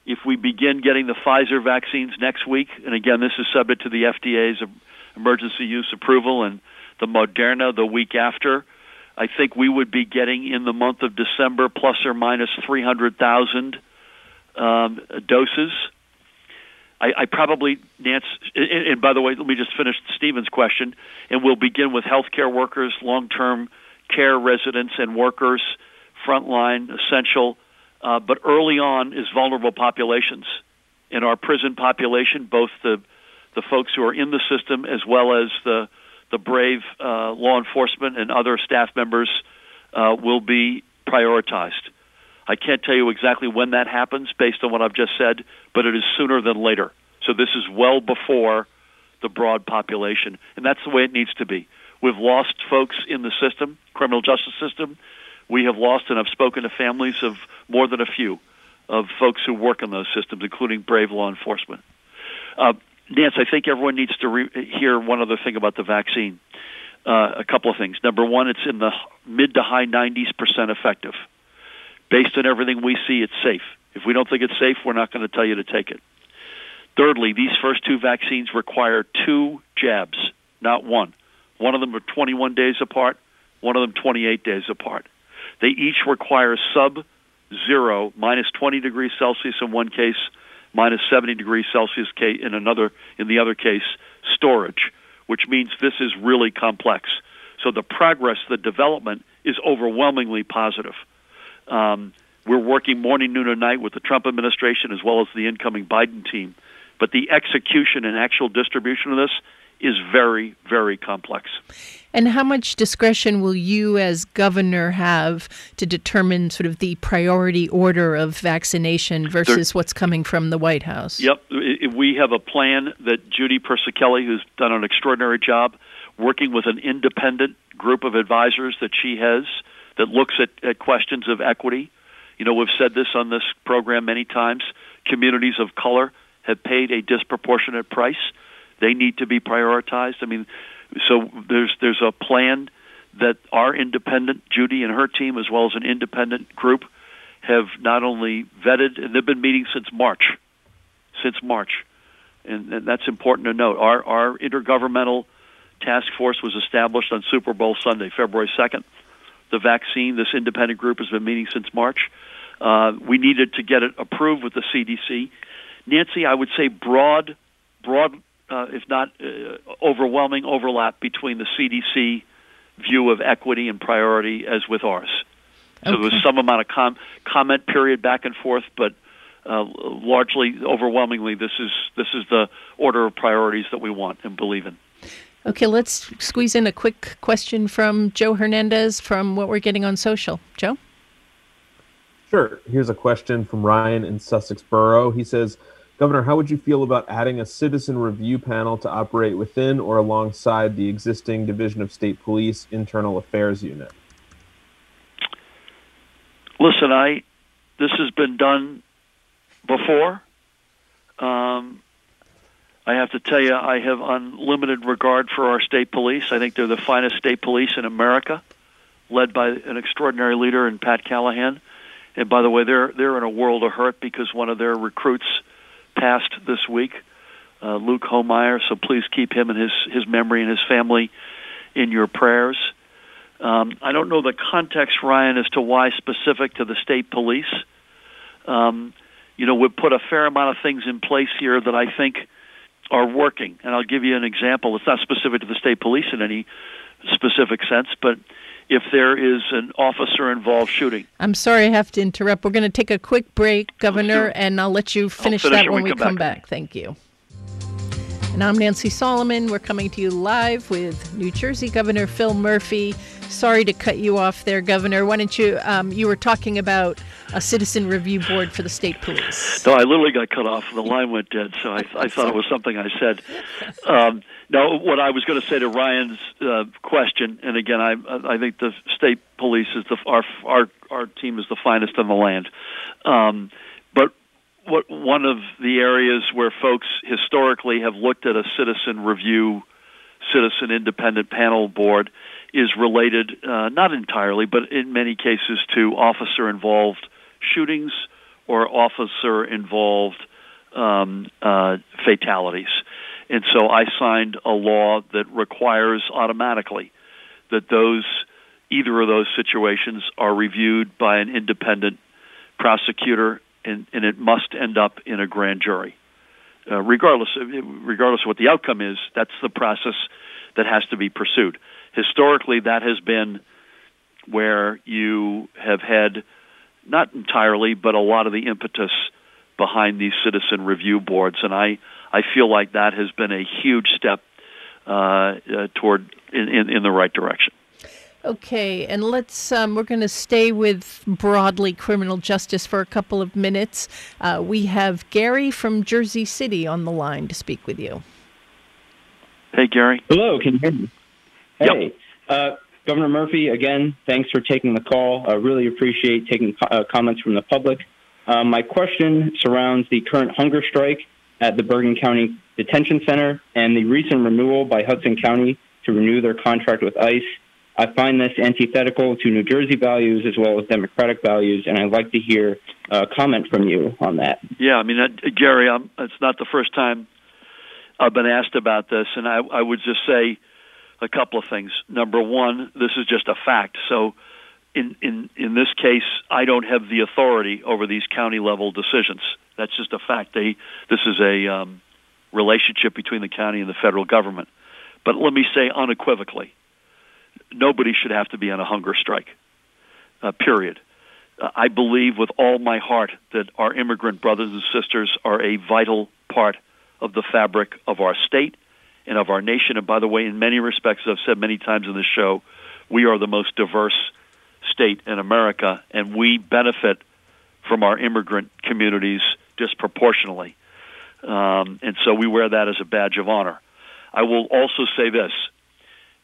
if we begin getting the Pfizer vaccines next week, and again, this is subject to the FDA's emergency use approval, and the Moderna the week after, I think we would be getting in the month of December plus or minus 300,000 um, doses. I, I probably, Nance, and, by the way, let me just finish Stephen's question, and we'll begin with healthcare workers, long term care residents and workers, frontline, essential, uh, but early on is vulnerable populations. In our prison population, both the the folks who are in the system as well as the the brave uh, law enforcement and other staff members uh, will be prioritized. I can't tell you exactly when that happens based on what I've just said, but it is sooner than later. So this is well before the broad population, and that's the way it needs to be. We've lost folks in the system, criminal justice system. We have lost, and I've spoken to families of more than a few of folks who work in those systems, including brave law enforcement. Uh, Nance, I think everyone needs to re- hear one other thing about the vaccine. Uh, a couple of things. Number one, it's in the mid to high 90s percent effective. Based on everything we see, it's safe. If we don't think it's safe, we're not going to tell you to take it. Thirdly, these first two vaccines require two jabs, not one. One of them are 21 days apart, one of them 28 days apart. They each require sub zero, minus 20 degrees Celsius in one case, minus 70 degrees Celsius in another, in the other case, storage, which means this is really complex. So the progress, the development is overwhelmingly positive. Um, we're working morning, noon, and night with the Trump administration as well as the incoming Biden team. But the execution and actual distribution of this is very, very complex. And how much discretion will you, as governor, have to determine sort of the priority order of vaccination versus there, what's coming from the White House? Yep. We have a plan that Judy Persichilli, who's done an extraordinary job, working with an independent group of advisors that she has that looks at, at questions of equity. You know, we've said this on this program many times. Communities of color have paid a disproportionate price. They need to be prioritized. I mean, so there's there's a plan that our independent Judy and her team, as well as an independent group, have not only vetted and they've been meeting since March, since March, and, and that's important to note. Our our intergovernmental task force was established on Super Bowl Sunday, February second. The vaccine, this independent group has been meeting since March. Uh, we needed to get it approved with the CDC. Nancy, I would say broad, broad uh, if not uh, overwhelming overlap between the CDC view of equity and priority as with ours. So okay. there was some amount of com- comment period back and forth, but uh, largely, overwhelmingly, this is this is the order of priorities that we want and believe in. Okay, let's squeeze in a quick question from Joe Hernandez from what we're getting on social. Joe. Sure. Here's a question from Ryan in Sussex Borough. He says, Governor, how would you feel about adding a citizen review panel to operate within or alongside the existing Division of State Police Internal Affairs Unit? Listen, I this has been done before. Um, I have to tell you, I have unlimited regard for our state police. I think they're the finest state police in America, led by an extraordinary leader in Pat Callahan. And by the way, they're they're in a world of hurt because one of their recruits passed this week, uh, Luke Homeyer. So please keep him and his his memory and his family in your prayers. Um, I don't know the context, Ryan, as to why specific to the state police. Um, you know, we've put a fair amount of things in place here that I think are working. And I'll give you an example. It's not specific to the state police in any specific sense, but if there is an officer involved shooting. I'm sorry I have to interrupt. We're going to take a quick break, Governor, and I'll let you finish, finish that when we, come, come back. back. Thank you. And I'm Nancy Solomon. We're coming to you live with New Jersey Governor Phil Murphy. Sorry to cut you off there, Governor. Why don't you? Um, you were talking about a citizen review board for the state police. No, I literally got cut off. The line went dead, so I, I thought it was something I said. Um, no, what I was going to say to Ryan's uh, question, and again, I I think the state police is the our our our team is the finest in the land. Um, but what one of the areas where folks historically have looked at a citizen review, citizen independent panel board is related, uh, not entirely, but in many cases to officer involved shootings or officer involved um, uh, fatalities. And so I signed a law that requires automatically that those either of those situations are reviewed by an independent prosecutor, and, and it must end up in a grand jury. Uh, regardless, regardless of what the outcome is, that's the process that has to be pursued. Historically, that has been where you have had not entirely, but a lot of the impetus behind these citizen review boards, and I I feel like that has been a huge step uh, uh, toward in, in, in the right direction. Okay, and let's, um, we're going to stay with broadly criminal justice for a couple of minutes. Uh, we have Gary from Jersey City on the line to speak with you. Hey, Gary. Hello, can you hear me? Yep. Hey, uh, Governor Murphy, again, thanks for taking the call. I really appreciate taking co- uh, comments from the public. Uh, my question surrounds the current hunger strike at the Bergen County Detention Center and the recent renewal by Hudson County to renew their contract with ICE. I find this antithetical to New Jersey values as well as democratic values, and I'd like to hear a comment from you on that. Yeah, I mean, uh, Gary, I'm, it's not the first time I've been asked about this, and I, I would just say a couple of things. Number one, this is just a fact. So, in in in this case, I don't have the authority over these county level decisions. That's just a fact. They this is a um, relationship between the county and the federal government. But let me say unequivocally, nobody should have to be on a hunger strike. Uh, period. Uh, I believe with all my heart that our immigrant brothers and sisters are a vital part of the fabric of our state and of our nation. And by the way, in many respects, as I've said many times in this show, we are the most diverse state in America, and we benefit from our immigrant communities disproportionately. Um, and so we wear that as a badge of honor. I will also say this.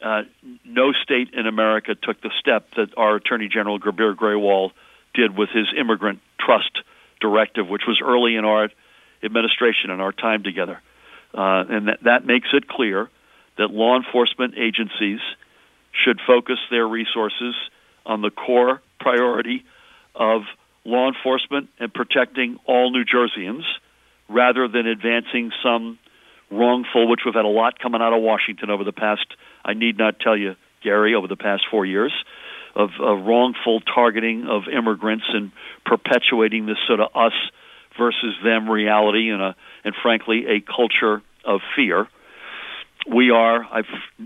Uh, no state in America took the step that our Attorney General Gurbir Grewal did with his immigrant trust directive, which was early in our administration and our time together. Uh, and that, that makes it clear that law enforcement agencies should focus their resources on the core priority of law enforcement and protecting all New Jerseyans rather than advancing some wrongful, which we've had a lot coming out of Washington over the past, I need not tell you, Gary, over the past four years, of, of wrongful targeting of immigrants and perpetuating this sort of us versus them reality and a and frankly a culture of fear. We are I've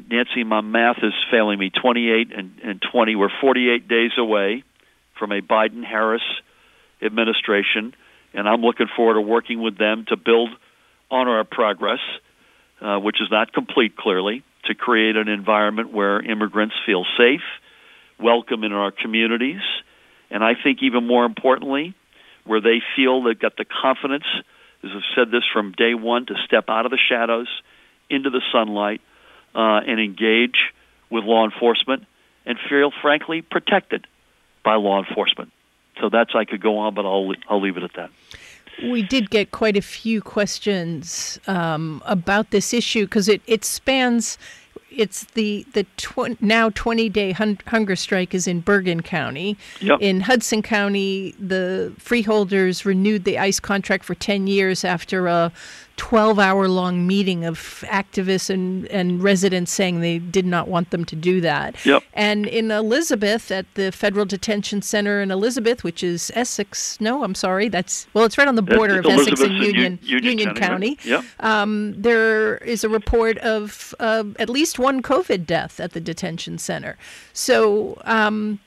Nancy my math is failing me 28 and, and 20 we're 48 days away from a Biden Harris administration and I'm looking forward to working with them to build on our progress uh, which is not complete clearly to create an environment where immigrants feel safe, welcome in our communities, and I think even more importantly where they feel they've got the confidence, as I've said this from day one, to step out of the shadows into the sunlight uh, and engage with law enforcement and feel, frankly, protected by law enforcement. So that's I could go on, but I'll I'll leave it at that. We did get quite a few questions um, about this issue because it, it spans it's the the tw- now 20 day hun- hunger strike is in Bergen County. Yep. In Hudson County, the freeholders renewed the ICE contract for 10 years after a 12 hour long meeting of activists and, and residents saying they did not want them to do that. Yep. And in Elizabeth, at the Federal Detention Center in Elizabeth, which is Essex, no, I'm sorry, that's, well, it's right on the border of Essex Elizabeth and and Union, U- Union County, right? Yep. Um, there is a report of uh, at least one COVID death at the detention center. So, um,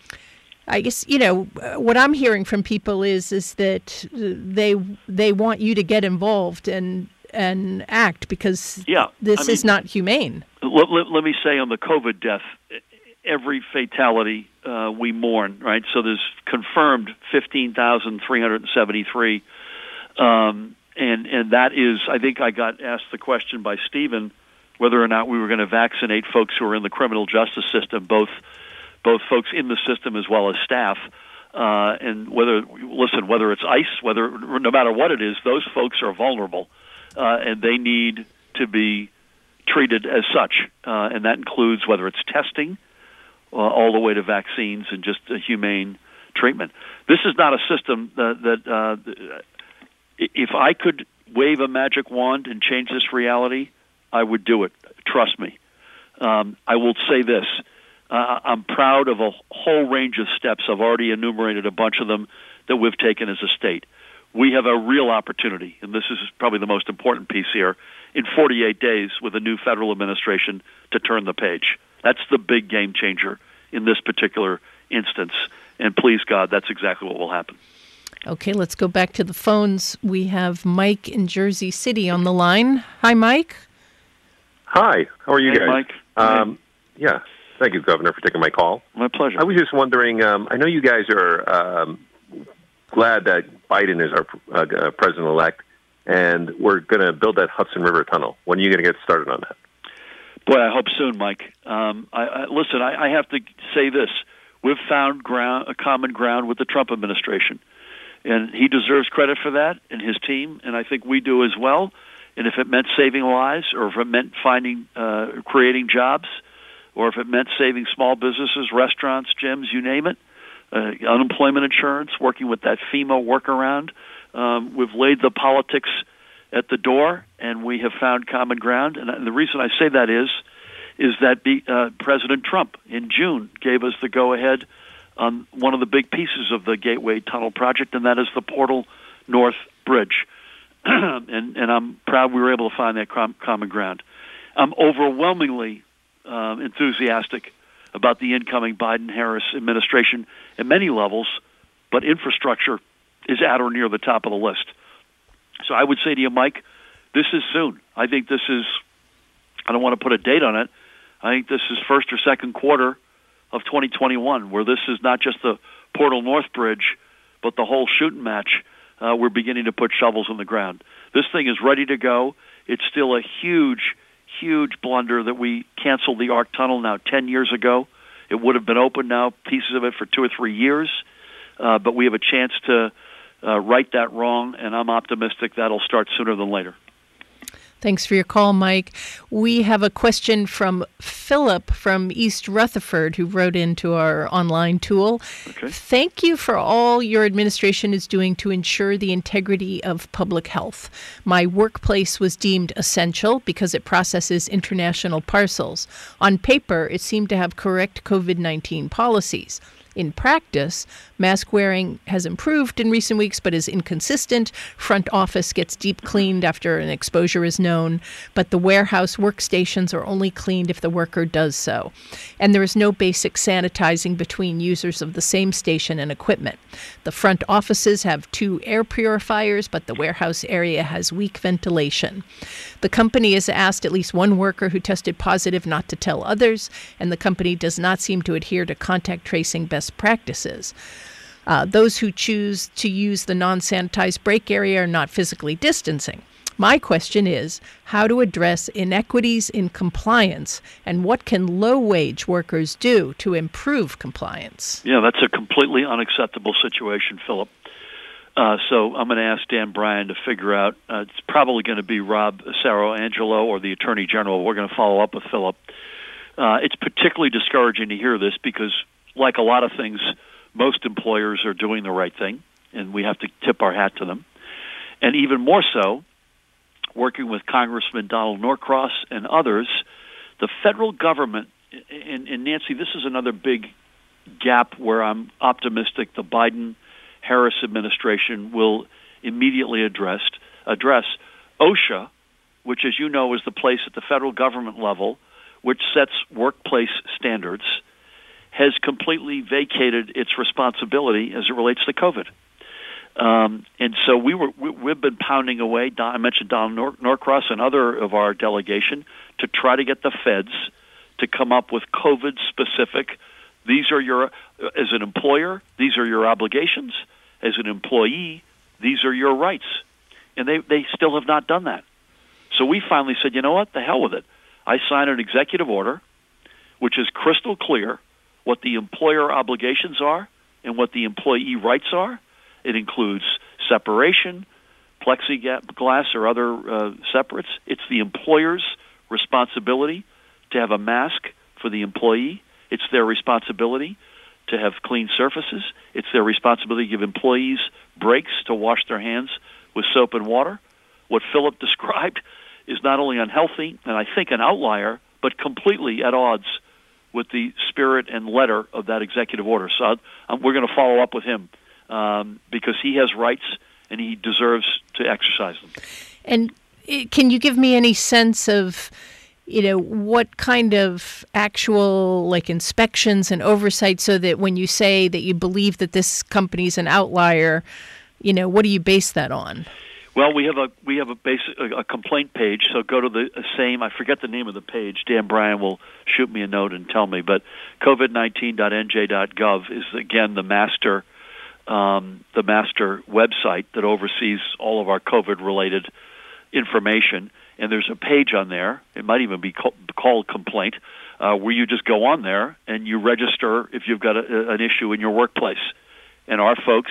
I guess you know what I'm hearing from people is is that they they want you to get involved and and act because Yeah, this I is not humane. Let, let, let me say on the COVID death, every fatality uh, we mourn, right? So there's confirmed 15,373. Um, and, and that is, I think I got asked the question by Stephen whether or not we were going to vaccinate folks who are in the criminal justice system, both, both folks in the system as well as staff. Uh, and whether, listen, whether it's ICE, whether, no matter what it is, those folks are vulnerable. Uh, and they need to be treated as such, uh, and that includes whether it's testing, uh, all the way to vaccines and just a humane treatment. This is not a system that, that uh, if I could wave a magic wand and change this reality, I would do it. Trust me. Um, I will say this. Uh, I'm proud of a whole range of steps. I've already enumerated a bunch of them that we've taken as a state. We have a real opportunity, and this is probably the most important piece here, in 48 days with a new federal administration to turn the page. That's the big game changer in this particular instance. And please God, that's exactly what will happen. Okay, let's go back to the phones. We have Mike in Jersey City on the line. Hi, Mike. Hi, how are you hey, guys? Mike. Um, yeah, thank you, Governor, for taking my call. My pleasure. I was just wondering. Um, I know you guys are um, glad that Biden is our uh, uh president-elect, and we're going to build that Hudson River Tunnel. When are you going to get started on that? Boy, I hope soon, Mike. Um, I, I, listen, I, I have to say this: we've found ground, a common ground with the Trump administration and he deserves credit for that and his team, and I think we do as well. And if it meant saving lives, or if it meant finding, uh, creating jobs, or if it meant saving small businesses, restaurants, gyms, you name it, uh, unemployment insurance, working with that FEMA workaround, um, we've laid the politics at the door, and we have found common ground. And the reason I say that is, is that be, uh, President Trump in June gave us the go-ahead on one of the big pieces of the Gateway Tunnel project, and that is the Portal North Bridge. and, and I'm proud we were able to find that com- common ground. I'm overwhelmingly um, enthusiastic about the incoming Biden Harris administration at many levels, but infrastructure is at or near the top of the list. So I would say to you, Mike, this is soon. I think this is, I don't want to put a date on it. I think this is first or second quarter of 2021, where this is not just the Portal North Bridge, but the whole shooting match. Uh, we're beginning to put shovels in the ground. This thing is ready to go. It's still a huge, huge blunder that we canceled the Arc Tunnel now 10 years ago. It would have been open now, pieces of it for two or three years, uh, but we have a chance to uh, right that wrong, and I'm optimistic that'll start sooner than later. Thanks for your call, Mike. We have a question from Philip from East Rutherford who wrote into our online tool. Okay. Thank you for all your administration is doing to ensure the integrity of public health. My workplace was deemed essential because it processes international parcels. On paper, it seemed to have correct COVID 19 policies. In practice, mask wearing has improved in recent weeks but is inconsistent. Front office gets deep cleaned after an exposure is known, but the warehouse workstations are only cleaned if the worker does so. And there is no basic sanitizing between users of the same station and equipment. The front offices have two air purifiers, but the warehouse area has weak ventilation. The company has asked at least one worker who tested positive not to tell others, and the company does not seem to adhere to contact tracing best practices. Uh, those who choose to use the non sanitized break area are not physically distancing. My question is how to address inequities in compliance and what can low wage workers do to improve compliance? Yeah, that's a completely unacceptable situation, Philip. Uh, so I'm going to ask Dan Bryan to figure out. Uh, it's probably going to be Rob Asaro-Angelo or the Attorney General. We're going to follow up with Philip. Uh, it's particularly discouraging to hear this because, like a lot of things, most employers are doing the right thing, and we have to tip our hat to them. And even more so, working with Congressman Donald Norcross and others, the federal government, and, and Nancy, this is another big gap where I'm optimistic the Biden Harris administration will immediately addressed, address OSHA, which, as you know, is the place at the federal government level which sets workplace standards, has completely vacated its responsibility as it relates to COVID. Um, and so we were we, have been pounding away. Don, I mentioned Don Nor- Norcross and other of our delegation to try to get the feds to come up with COVID specific these are your, as an employer, these are your obligations. As an employee, these are your rights. And they, they still have not done that. So we finally said, you know what? The hell with it. I sign an executive order, which is crystal clear what the employer obligations are and what the employee rights are. It includes separation, plexiglass, or other uh, separates. It's the employer's responsibility to have a mask for the employee it's their responsibility to have clean surfaces. It's their responsibility to give employees breaks to wash their hands with soap and water. What Philip described is not only unhealthy and I think an outlier, but completely at odds with the spirit and letter of that executive order. So um, we're going to follow up with him um, because he has rights and he deserves to exercise them. And eh, can you give me any sense of, you know, what kind of actual like inspections and oversight so that when you say that you believe that this company's an outlier, you know, what do you base that on? Well, we have a we have a basic a complaint page. So go to the same. I forget the name of the page. Dan Bryan will shoot me a note and tell me. But covid19.nj.gov is again the master um, the master website that oversees all of our COVID related information. And there's a page on there. It might even be called complaint, uh, where you just go on there and you register if you've got a, an issue in your workplace. And our folks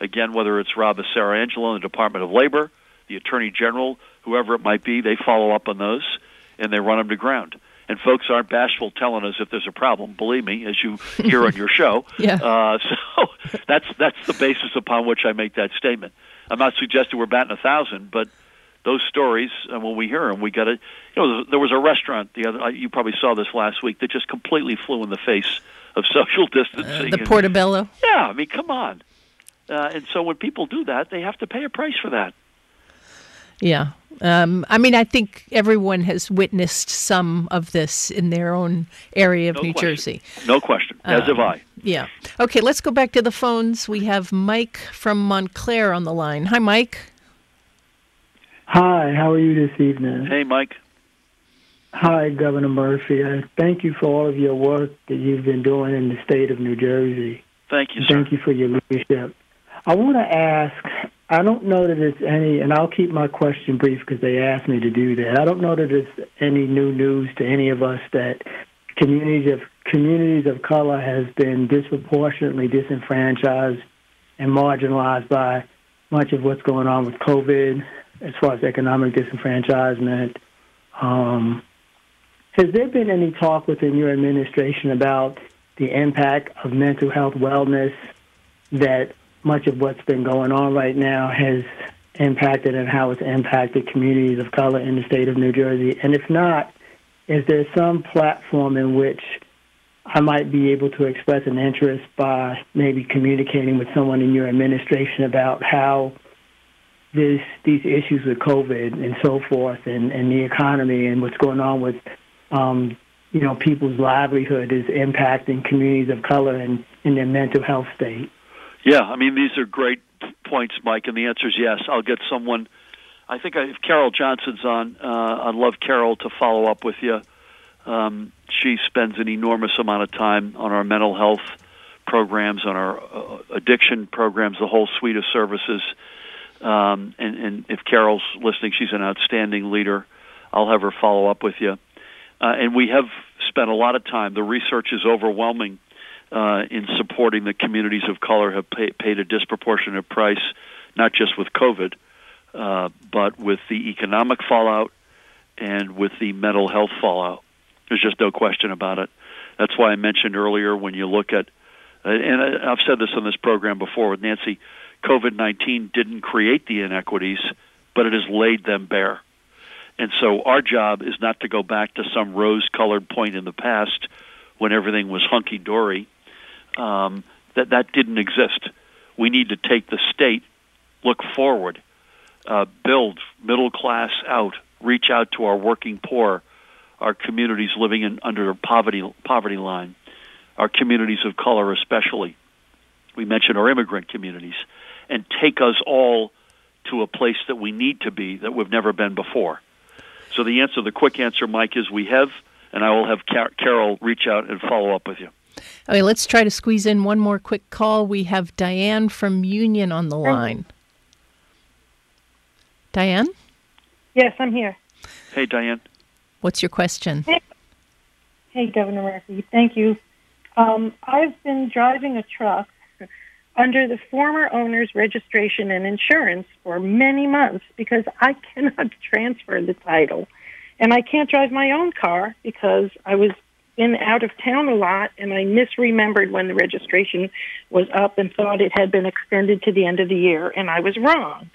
Again, whether it's Rob Asaro-Angelo in the Department of Labor, the Attorney General, whoever it might be, they follow up on those and they run them to ground. And folks aren't bashful telling us if there's a problem. Believe me, as you hear on your show. yeah. Uh, so that's that's the basis upon which I make that statement. I'm not suggesting we're batting a thousand, but those stories, and when we hear them, we got to. You know, there was a restaurant the other. You probably saw this last week that just completely flew in the face of social distancing. Uh, the Portobello. Yeah, I mean, come on. Uh, and so when people do that, they have to pay a price for that. Yeah. Um, I mean, I think everyone has witnessed some of this in their own area of no New question. Jersey. No question. As have I. Yeah. Okay, let's go back to the phones. We have Mike from Montclair on the line. Hi, Mike. Hi, how are you this evening? Hey, Mike. Hi, Governor Murphy. I thank you for all of your work that you've been doing in the state of New Jersey. Thank you, sir. Thank you for your leadership. I want to ask. I don't know that it's any, and I'll keep my question brief because they asked me to do that. I don't know that it's any new news to any of us that communities of communities of color has been disproportionately disenfranchised and marginalized by much of what's going on with COVID, as far as economic disenfranchisement. Um, has there been any talk within your administration about the impact of mental health wellness that much of what's been going on right now has impacted and how it's impacted communities of color in the state of New Jersey? And if not, is there some platform in which I might be able to express an interest by maybe communicating with someone in your administration about how this these issues with COVID and so forth and, and the economy and what's going on with um, you know people's livelihood is impacting communities of color and in their mental health state. Yeah, I mean these are great points, Mike, and the answer is yes. I'll get someone. I think I, if Carole Johnson's on, uh, I'd love Carole to follow up with you. Um, she spends an enormous amount of time on our mental health programs, on our uh, addiction programs, the whole suite of services. Um, and, and if Carole's listening, she's an outstanding leader. I'll have her follow up with you. Uh, and we have spent a lot of time. The research is overwhelming uh, in supporting the communities of color have pay, paid a disproportionate price, not just with COVID, uh, but with the economic fallout and with the mental health fallout. There's just no question about it. That's why I mentioned earlier when you look at, and I've said this on this program before with Nancy, COVID 19 didn't create the inequities, but it has laid them bare. And so our job is not to go back to some rose colored point in the past when everything was hunky dory um, that that didn't exist. We need to take the state, look forward, uh, build middle class out, reach out to our working poor, our communities living in under poverty poverty line, our communities of color especially. We mentioned our immigrant communities, and take us all to a place that we need to be that we've never been before. So the answer, the quick answer, Mike, is we have, and I will have Car- Carole reach out and follow up with you. Okay, let's try to squeeze in one more quick call. We have Diane from Union on the line. Diane? Yes, I'm here. Hey, Diane. What's your question? Hey, hey Governor Murphy. Thank you. Um, I've been driving a truck under the former owner's registration and insurance for many months because I cannot transfer the title. And I can't drive my own car because I was been out of town a lot, and I misremembered when the registration was up and thought it had been extended to the end of the year, and I was wrong.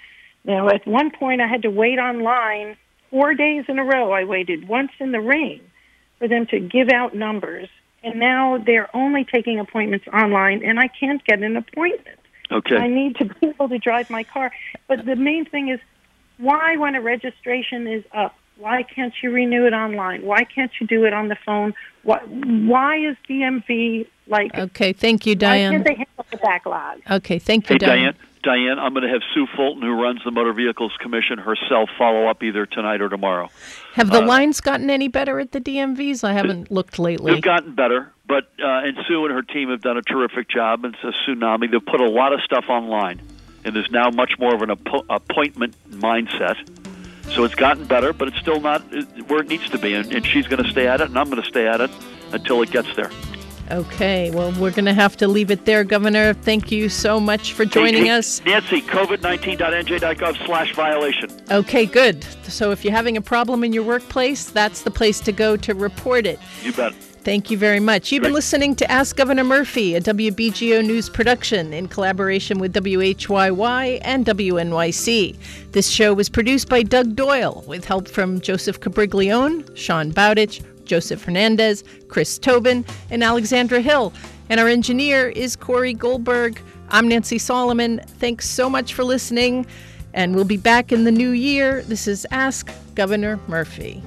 Now, at one point, I had to wait online four days in a row. I waited once in the rain for them to give out numbers, and now they're only taking appointments online, and I can't get an appointment. Okay. I need to be able to drive my car. But the main thing is, why, when a registration is up, why can't you renew it online? Why can't you do it on the phone? Why, why is DMV like? Okay, thank you, Diane. Why Diane. can't they handle the backlog? Okay, thank you, Hey, Diane. Diane. Diane, I'm going to have Sue Fulton, who runs the Motor Vehicles Commission herself, follow up either tonight or tomorrow. Have the Uh, lines gotten any better at the DMVs? I haven't looked lately. They've gotten better, but uh, and Sue and her team have done a terrific job. It's a Tsunami, they've put a lot of stuff online, and there's now much more of an appo- appointment mindset. So it's gotten better, but it's still not where it needs to be. And, and she's going to stay at it, and I'm going to stay at it until it gets there. Okay, well, we're going to have to leave it there, Governor. Thank you so much for joining hey, us. Nancy, COVID19.nj.gov slash violation. Okay, good. So if you're having a problem in your workplace, that's the place to go to report it. You bet. Thank you very much. You've been listening to Ask Governor Murphy, a WBGO News production in collaboration with WHYY and WNYC. This show was produced by Doug Doyle with help from Joseph Cabriglione, Sean Bowditch, Joseph Hernandez, Chris Tobin, and Alexandra Hill. And our engineer is Corey Goldberg. I'm Nancy Solomon. Thanks so much for listening, and we'll be back in the new year. This is Ask Governor Murphy.